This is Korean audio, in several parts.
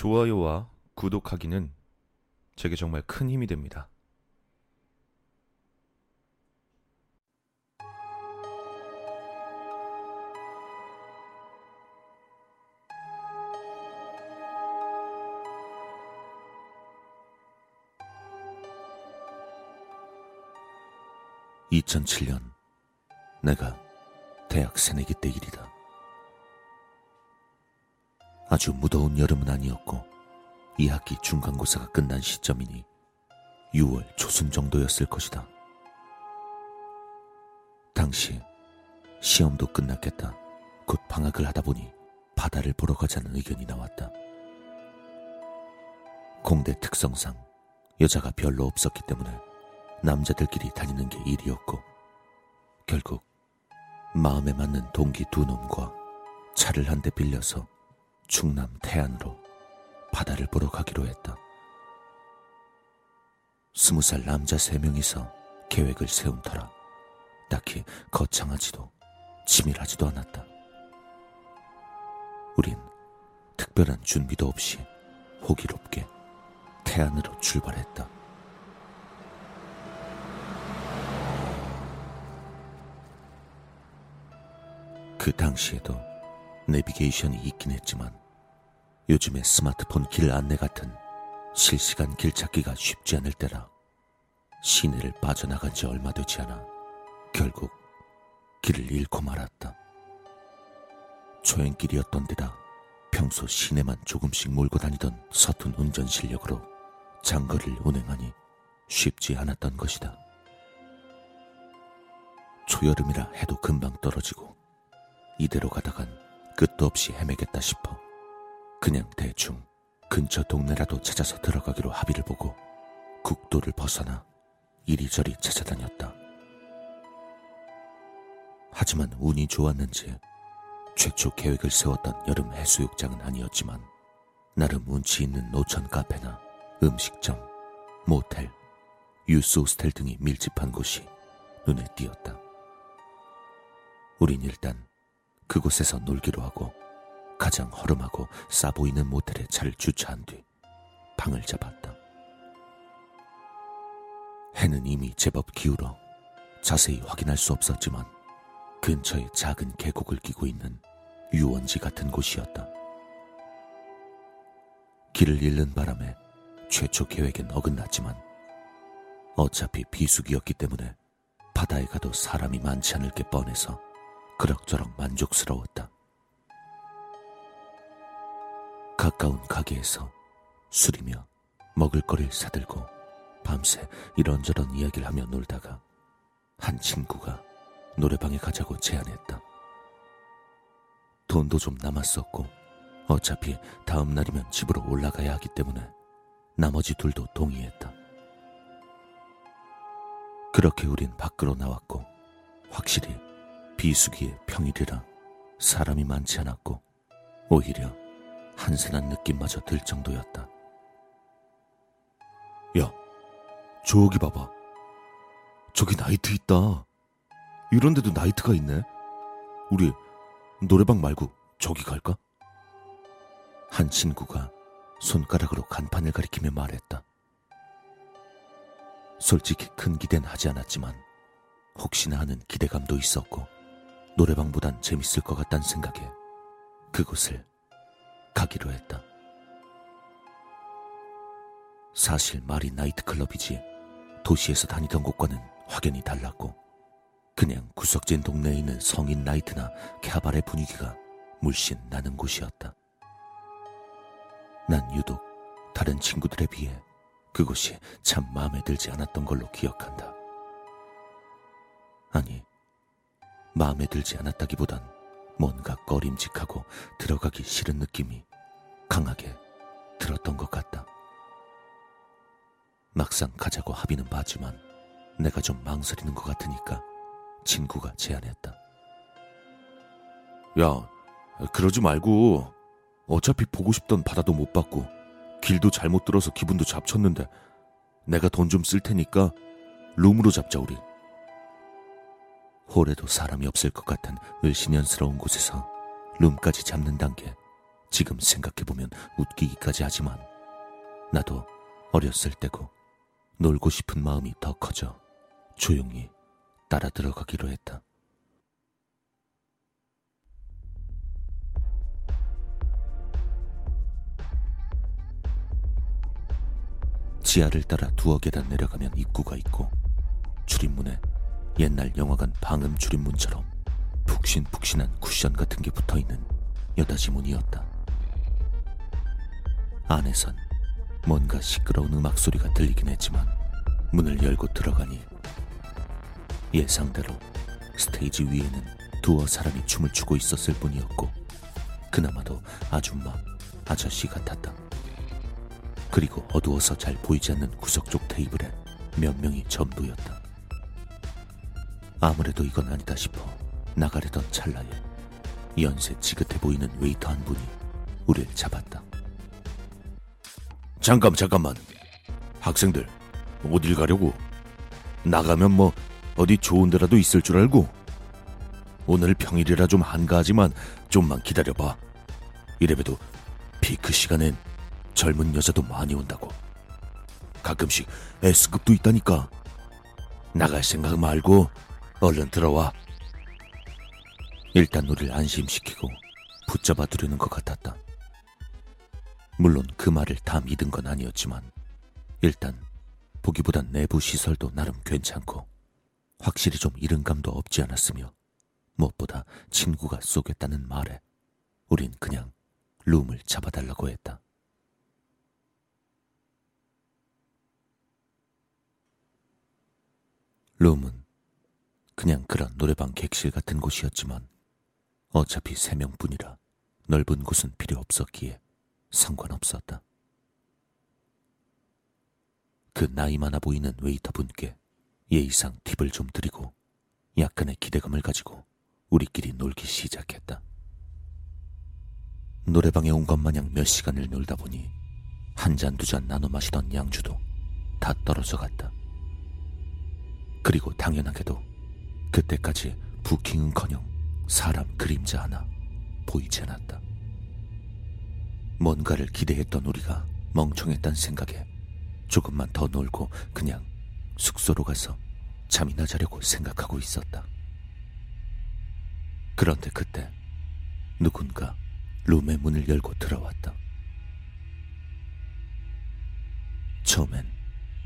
좋아요와 구독하기는 제게 정말 큰 힘이 됩니다. (2007년) 내가 대학 새내기 때 일이다. 아주 무더운 여름은 아니었고 2학기 중간고사가 끝난 시점이니 6월 초순 정도였을 것이다. 당시 시험도 끝났겠다. 곧 방학을 하다 보니 바다를 보러 가자는 의견이 나왔다. 공대 특성상 여자가 별로 없었기 때문에 남자들끼리 다니는 게 일이었고 결국 마음에 맞는 동기 두 놈과 차를 한 대 빌려서 충남 태안으로 바다를 보러 가기로 했다. 스무 살 남자 세 명이서 계획을 세운 터라 딱히 거창하지도 치밀하지도 않았다. 우린 특별한 준비도 없이 호기롭게 태안으로 출발했다. 그 당시에도 내비게이션이 있긴 했지만 요즘의 스마트폰 길 안내 같은 실시간 길 찾기가 쉽지 않을 때라 시내를 빠져나간 지 얼마 되지 않아 결국 길을 잃고 말았다. 초행길이었던 데다 평소 시내만 조금씩 몰고 다니던 서툰 운전 실력으로 장거리를 운행하니 쉽지 않았던 것이다. 초여름이라 해도 금방 떨어지고 이대로 가다간 끝도 없이 헤매겠다 싶어 그냥 대충 근처 동네라도 찾아서 들어가기로 합의를 보고 국도를 벗어나 이리저리 찾아다녔다. 하지만 운이 좋았는지 최초 계획을 세웠던 여름 해수욕장은 아니었지만 나름 운치 있는 노천 카페나 음식점, 모텔, 유스 호스텔 등이 밀집한 곳이 눈에 띄었다. 우린 일단 그곳에서 놀기로 하고 가장 허름하고 싸 보이는 모텔에 차를 주차한 뒤 방을 잡았다. 해는 이미 제법 기울어 자세히 확인할 수 없었지만 근처에 작은 계곡을 끼고 있는 유원지 같은 곳이었다. 길을 잃는 바람에 최초 계획엔 어긋났지만 어차피 비수기였기 때문에 바다에 가도 사람이 많지 않을 게 뻔해서 그럭저럭 만족스러웠다. 가까운 가게에서 술이며 먹을거리를 사들고 밤새 이런저런 이야기를 하며 놀다가 한 친구가 노래방에 가자고 제안했다. 돈도 좀 남았었고 어차피 다음 날이면 집으로 올라가야 하기 때문에 나머지 둘도 동의했다. 그렇게 우린 밖으로 나왔고 확실히 비수기의 평일이라 사람이 많지 않았고 오히려 한산한 느낌마저 들 정도였다. 야, 저기 봐봐. 저기 나이트 있다. 이런데도 나이트가 있네. 우리 노래방 말고 저기 갈까? 한 친구가 손가락으로 간판을 가리키며 말했다. 솔직히 큰 기대는 하지 않았지만 혹시나 하는 기대감도 있었고 노래방보단 재밌을 것 같다는 생각에 그곳을 가기로 했다. 사실 말이 나이트클럽이지 도시에서 다니던 곳과는 확연히 달랐고 그냥 구석진 동네에 있는 성인 나이트나 캬바레 분위기가 물씬 나는 곳이었다. 난 유독 다른 친구들에 비해 그곳이 참 마음에 들지 않았던 걸로 기억한다. 아니, 마음에 들지 않았다기보단 뭔가 꺼림직하고 들어가기 싫은 느낌이 강하게 들었던 것 같다. 막상 가자고 합의는 봤지만 내가 좀 망설이는 것 같으니까 친구가 제안했다. 야, 그러지 말고 어차피 보고 싶던 바다도 못 봤고 길도 잘못 들어서 기분도 잡쳤는데 내가 돈 좀 쓸 테니까 룸으로 잡자 우리. 홀에도 사람이 없을 것 같은 을신연스러운 곳에서 룸까지 잡는 단계 지금 생각해보면 웃기기까지 하지만 나도 어렸을 때고 놀고 싶은 마음이 더 커져 조용히 따라 들어가기로 했다. 지하를 따라 두어 계단 내려가면 입구가 있고 출입문에 옛날 영화관 방음 출입문처럼 푹신푹신한 쿠션 같은 게 붙어 있는 여닫이 문이었다. 안에선 뭔가 시끄러운 음악 소리가 들리긴 했지만 문을 열고 들어가니 예상대로 스테이지 위에는 두어 사람이 춤을 추고 있었을 뿐이었고 그나마도 아줌마, 아저씨 같았다. 그리고 어두워서 잘 보이지 않는 구석 쪽 테이블에 몇 명이 전부였다. 아무래도 이건 아니다 싶어 나가려던 찰나에 연세 지긋해 보이는 웨이터 한 분이 우리를 잡았다. 잠깐 잠깐만. 학생들 어딜 가려고? 나가면 뭐 어디 좋은 데라도 있을 줄 알고? 오늘 평일이라 좀 한가하지만 좀만 기다려봐. 이래봬도 피크 시간엔 젊은 여자도 많이 온다고. 가끔씩 S급도 있다니까. 나갈 생각 말고 얼른 들어와 일단 우리를 안심시키고 붙잡아 두려는 것 같았다 물론 그 말을 다 믿은 건 아니었지만 일단 보기보단 내부 시설도 나름 괜찮고 확실히 좀 이른 감도 없지 않았으며 무엇보다 친구가 쏘겠다는 말에 우린 그냥 룸을 잡아달라고 했다. 룸은 그냥 그런 노래방 객실 같은 곳이었지만 어차피 세 명뿐이라 넓은 곳은 필요 없었기에 상관없었다. 그 나이 많아 보이는 웨이터분께 예의상 팁을 좀 드리고 약간의 기대감을 가지고 우리끼리 놀기 시작했다. 노래방에 온 것 마냥 몇 시간을 놀다 보니 한 잔 두잔 나눠 마시던 양주도 다 떨어져 갔다. 그리고 당연하게도 그때까지 부킹은커녕 사람 그림자 하나 보이지 않았다. 뭔가를 기대했던 우리가 멍청했단 생각에 조금만 더 놀고 그냥 숙소로 가서 잠이나 자려고 생각하고 있었다. 그런데 그때 누군가 룸의 문을 열고 들어왔다. 처음엔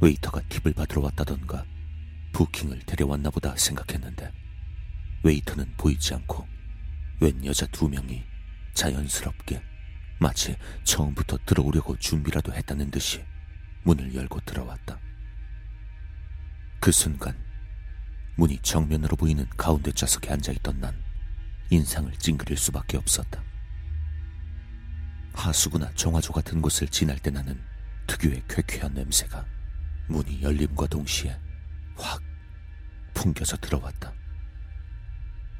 웨이터가 팁을 받으러 왔다던가 부킹을 데려왔나 보다 생각했는데 웨이터는 보이지 않고 웬 여자 두 명이 자연스럽게 마치 처음부터 들어오려고 준비라도 했다는 듯이 문을 열고 들어왔다. 그 순간 문이 정면으로 보이는 가운데 좌석에 앉아있던 난 인상을 찡그릴 수밖에 없었다. 하수구나 정화조 같은 곳을 지날 때 나는 특유의 쾌쾌한 냄새가 문이 열림과 동시에 확 풍겨져 들어왔다.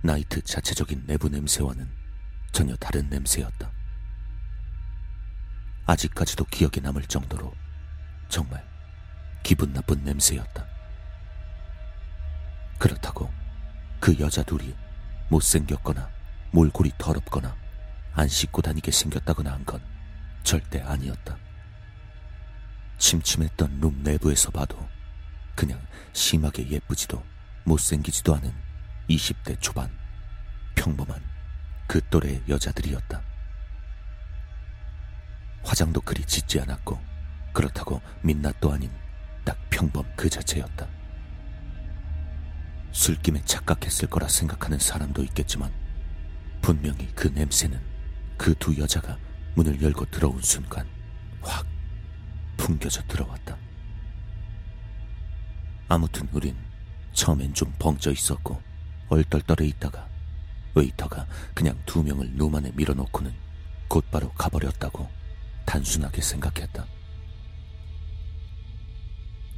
나이트 자체적인 내부 냄새와는 전혀 다른 냄새였다. 아직까지도 기억에 남을 정도로 정말 기분 나쁜 냄새였다. 그렇다고 그 여자 둘이 못생겼거나 몰골이 더럽거나 안 씻고 다니게 생겼다거나 한 건 절대 아니었다. 침침했던 룸 내부에서 봐도 그냥 심하게 예쁘지도 못생기지도 않은 20대 초반 평범한 그 또래의 여자들이었다. 화장도 그리 짙지 않았고 그렇다고 민낯도 아닌 딱 평범 그 자체였다. 술김에 착각했을 거라 생각하는 사람도 있겠지만 분명히 그 냄새는 그 두 여자가 문을 열고 들어온 순간 확 풍겨져 들어왔다. 아무튼 우린 처음엔 좀 벙쪄 있었고 얼떨떨해 있다가 웨이터가 그냥 두 명을 룸 안에 밀어놓고는 곧바로 가버렸다고 단순하게 생각했다.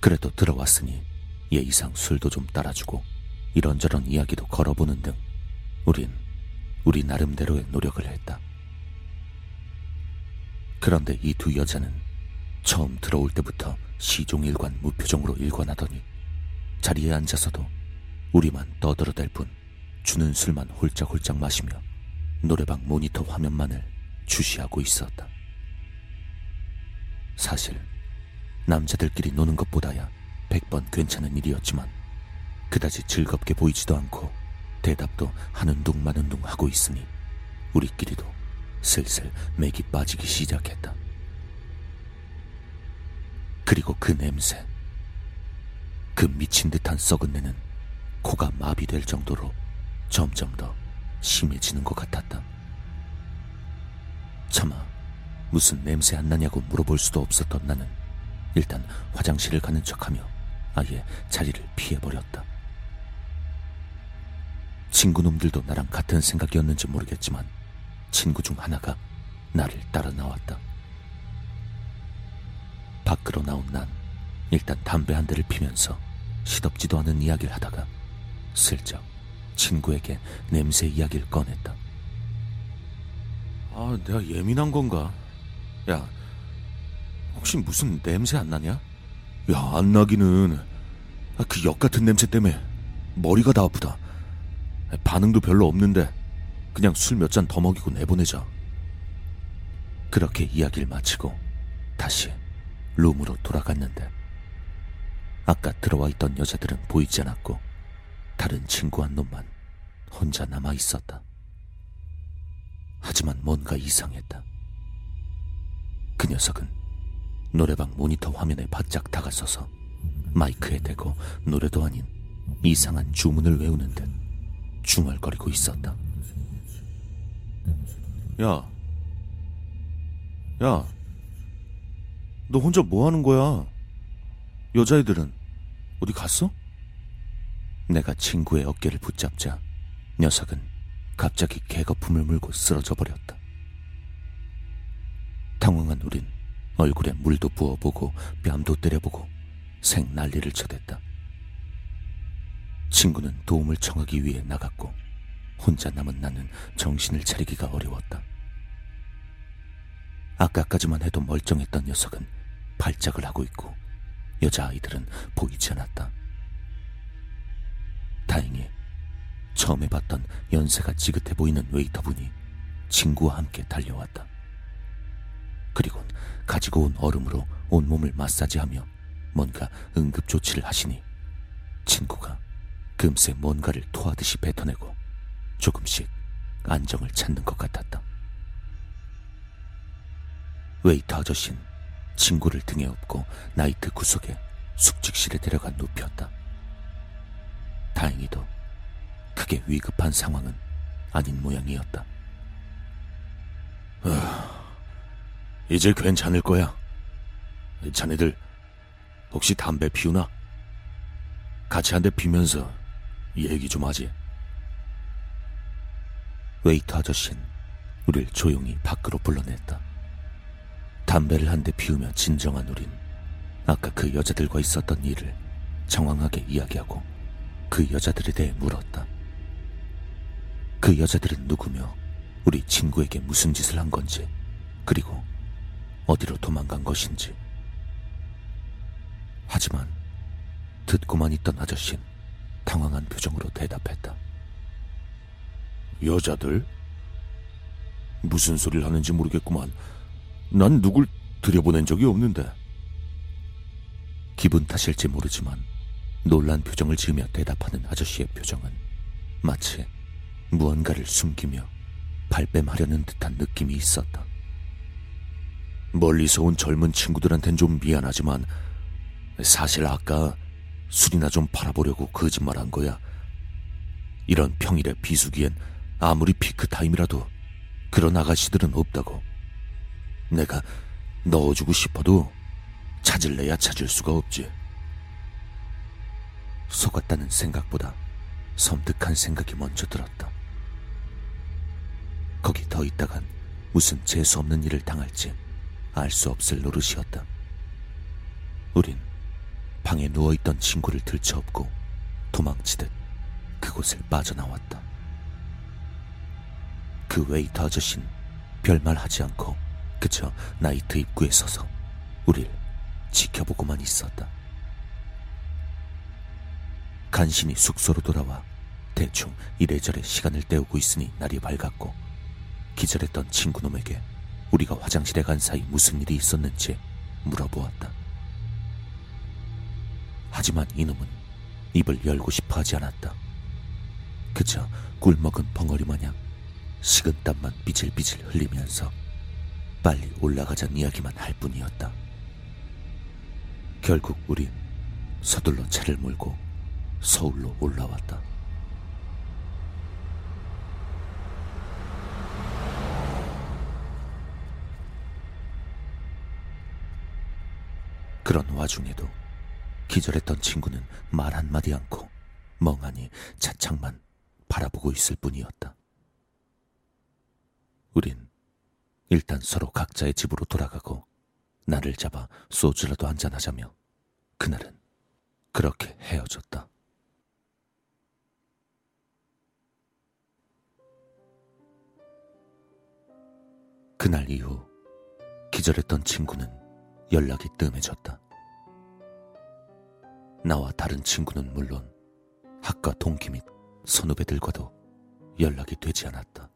그래도 들어왔으니 예의상 술도 좀 따라주고 이런저런 이야기도 걸어보는 등 우린 우리 나름대로의 노력을 했다. 그런데 이 두 여자는 처음 들어올 때부터 시종일관 무표정으로 일관하더니 자리에 앉아서도 우리만 떠들어댈 뿐 주는 술만 홀짝홀짝 마시며 노래방 모니터 화면만을 주시하고 있었다. 사실 남자들끼리 노는 것보다야 백 번 괜찮은 일이었지만 그다지 즐겁게 보이지도 않고 대답도 하는 둥 마는 둥 하고 있으니 우리끼리도 슬슬 맥이 빠지기 시작했다. 그리고 그 냄새, 그 미친 듯한 썩은 내는 코가 마비될 정도로 점점 더 심해지는 것 같았다. 차마 무슨 냄새 안 나냐고 물어볼 수도 없었던 나는 일단 화장실을 가는 척하며 아예 자리를 피해버렸다. 친구놈들도 나랑 같은 생각이었는지 모르겠지만 친구 중 하나가 나를 따라 나왔다. 밖으로 나온 난 일단 담배 한 대를 피면서 시덥지도 않은 이야기를 하다가 슬쩍 친구에게 냄새 이야기를 꺼냈다. 아, 내가 예민한 건가? 야, 혹시 무슨 냄새 안 나냐? 야, 안 나기는 아, 그 역 같은 냄새 때문에 머리가 다 아프다. 반응도 별로 없는데 그냥 술 몇 잔 더 먹이고 내보내자. 그렇게 이야기를 마치고 다시 룸으로 돌아갔는데 아까 들어와 있던 여자들은 보이지 않았고 다른 친구 한 놈만 혼자 남아 있었다. 하지만 뭔가 이상했다. 그 녀석은 노래방 모니터 화면에 바짝 다가서서 마이크에 대고 노래도 아닌 이상한 주문을 외우는 듯 중얼거리고 있었다. 야, 야, 너 혼자 뭐 하는 거야? 여자애들은 어디 갔어? 내가 친구의 어깨를 붙잡자 녀석은 갑자기 개거품을 물고 쓰러져 버렸다. 당황한 우린 얼굴에 물도 부어보고 뺨도 때려보고 생 난리를 쳐댔다. 친구는 도움을 청하기 위해 나갔고 혼자 남은 나는 정신을 차리기가 어려웠다. 아까까지만 해도 멀쩡했던 녀석은 발작을 하고 있고 여자아이들은 보이지 않았다. 다행히 처음에 봤던 연세가 지긋해 보이는 웨이터분이 친구와 함께 달려왔다. 그리고 가지고 온 얼음으로 온몸을 마사지하며 뭔가 응급조치를 하시니 친구가 금세 뭔가를 토하듯이 뱉어내고 조금씩 안정을 찾는 것 같았다. 웨이터 아저씨는 친구를 등에 업고 나이트 구석에 숙직실에 데려가 눕혔다. 다행히도 크게 위급한 상황은 아닌 모양이었다. 아, 이제 괜찮을 거야. 자네들 혹시 담배 피우나? 같이 한 대 피면서 얘기 좀 하지. 웨이터 아저씨는 우릴 조용히 밖으로 불러냈다. 담배를 한 대 피우며 진정한 우린 아까 그 여자들과 있었던 일을 정황하게 이야기하고 그 여자들에 대해 물었다. 그 여자들은 누구며 우리 친구에게 무슨 짓을 한 건지 그리고 어디로 도망간 것인지. 하지만 듣고만 있던 아저씨는 당황한 표정으로 대답했다. 여자들? 무슨 소리를 하는지 모르겠구만. 난 누굴 들여보낸 적이 없는데. 기분 탓일지 모르지만 놀란 표정을 지으며 대답하는 아저씨의 표정은 마치 무언가를 숨기며 발뺌하려는 듯한 느낌이 있었다. 멀리서 온 젊은 친구들한텐 좀 미안하지만 사실 아까 술이나 좀 팔아보려고 거짓말한 거야. 이런 평일에 비수기엔 아무리 피크 타임이라도 그런 아가씨들은 없다고. 내가 넣어주고 싶어도 찾을래야 찾을 수가 없지. 속았다는 생각보다 섬뜩한 생각이 먼저 들었다. 거기 더 있다간 무슨 재수 없는 일을 당할지 알 수 없을 노릇이었다. 우린 방에 누워있던 친구를 들쳐업고 도망치듯 그곳을 빠져나왔다. 그 웨이터 아저씨는 별말 하지 않고 그저 나이트 입구에 서서 우릴 지켜보고만 있었다. 간신히 숙소로 돌아와 대충 이래저래 시간을 때우고 있으니 날이 밝았고 기절했던 친구놈에게 우리가 화장실에 간 사이 무슨 일이 있었는지 물어보았다. 하지만 이놈은 입을 열고 싶어 하지 않았다. 그저 꿀먹은 벙어리 마냥 식은땀만 비질비질 흘리면서 빨리 올라가자는 이야기만 할 뿐이었다. 결국 우린 서둘러 차를 몰고 서울로 올라왔다. 그런 와중에도 기절했던 친구는 말 한마디 않고 멍하니 차창만 바라보고 있을 뿐이었다. 우린 일단 서로 각자의 집으로 돌아가고 나를 잡아 소주라도 한잔하자며 그날은 그렇게 헤어졌다. 그날 이후 기절했던 친구는 연락이 뜸해졌다. 나와 다른 친구는 물론 학과 동기 및 선후배들과도 연락이 되지 않았다.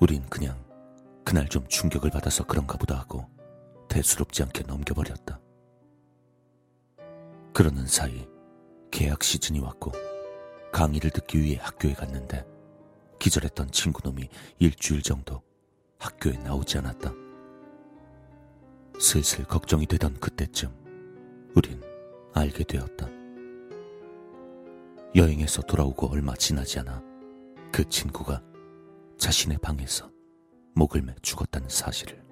우린 그냥 그날 좀 충격을 받아서 그런가 보다 하고 대수롭지 않게 넘겨버렸다. 그러는 사이 계약 시즌이 왔고 강의를 듣기 위해 학교에 갔는데 기절했던 친구놈이 일주일 정도 학교에 나오지 않았다. 슬슬 걱정이 되던 그때쯤 우린 알게 되었다. 여행에서 돌아오고 얼마 지나지 않아 그 친구가 자신의 방에서 목을 매 죽었다는 사실을.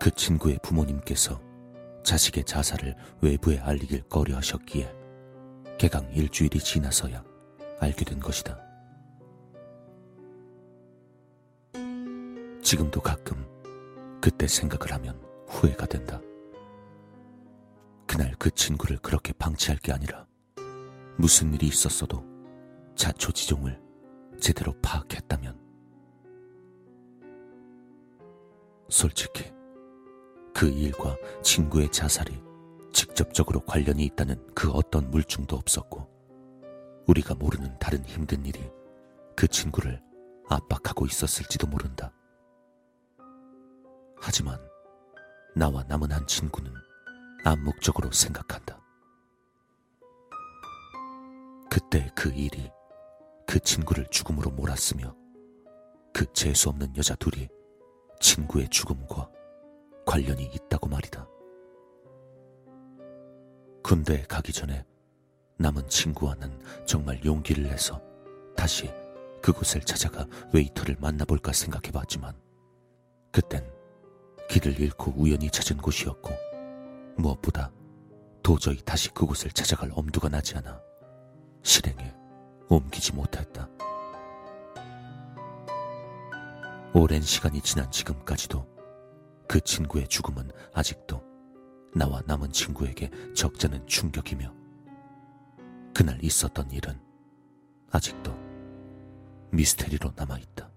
그 친구의 부모님께서 자식의 자살을 외부에 알리길 꺼려 하셨기에 개강 일주일이 지나서야 알게 된 것이다. 지금도 가끔 그때 생각을 하면 후회가 된다. 그날 그 친구를 그렇게 방치할 게 아니라 무슨 일이 있었어도 자초지종을 제대로 파악했다면 솔직히 그 일과 친구의 자살이 직접적으로 관련이 있다는 그 어떤 물증도 없었고 우리가 모르는 다른 힘든 일이 그 친구를 압박하고 있었을지도 모른다. 하지만 나와 남은 한 친구는 암묵적으로 생각한다. 그때 그 일이 그 친구를 죽음으로 몰았으며 그 재수 없는 여자 둘이 친구의 죽음과 관련이 있다고 말이다. 군대에 가기 전에 남은 친구와는 정말 용기를 내서 다시 그곳을 찾아가 웨이터를 만나볼까 생각해 봤지만 그땐 길을 잃고 우연히 찾은 곳이었고 무엇보다 도저히 다시 그곳을 찾아갈 엄두가 나지 않아 실행에 옮기지 못했다. 오랜 시간이 지난 지금까지도 그 친구의 죽음은 아직도 나와 남은 친구에게 적잖은 충격이며 그날 있었던 일은 아직도 미스테리로 남아있다.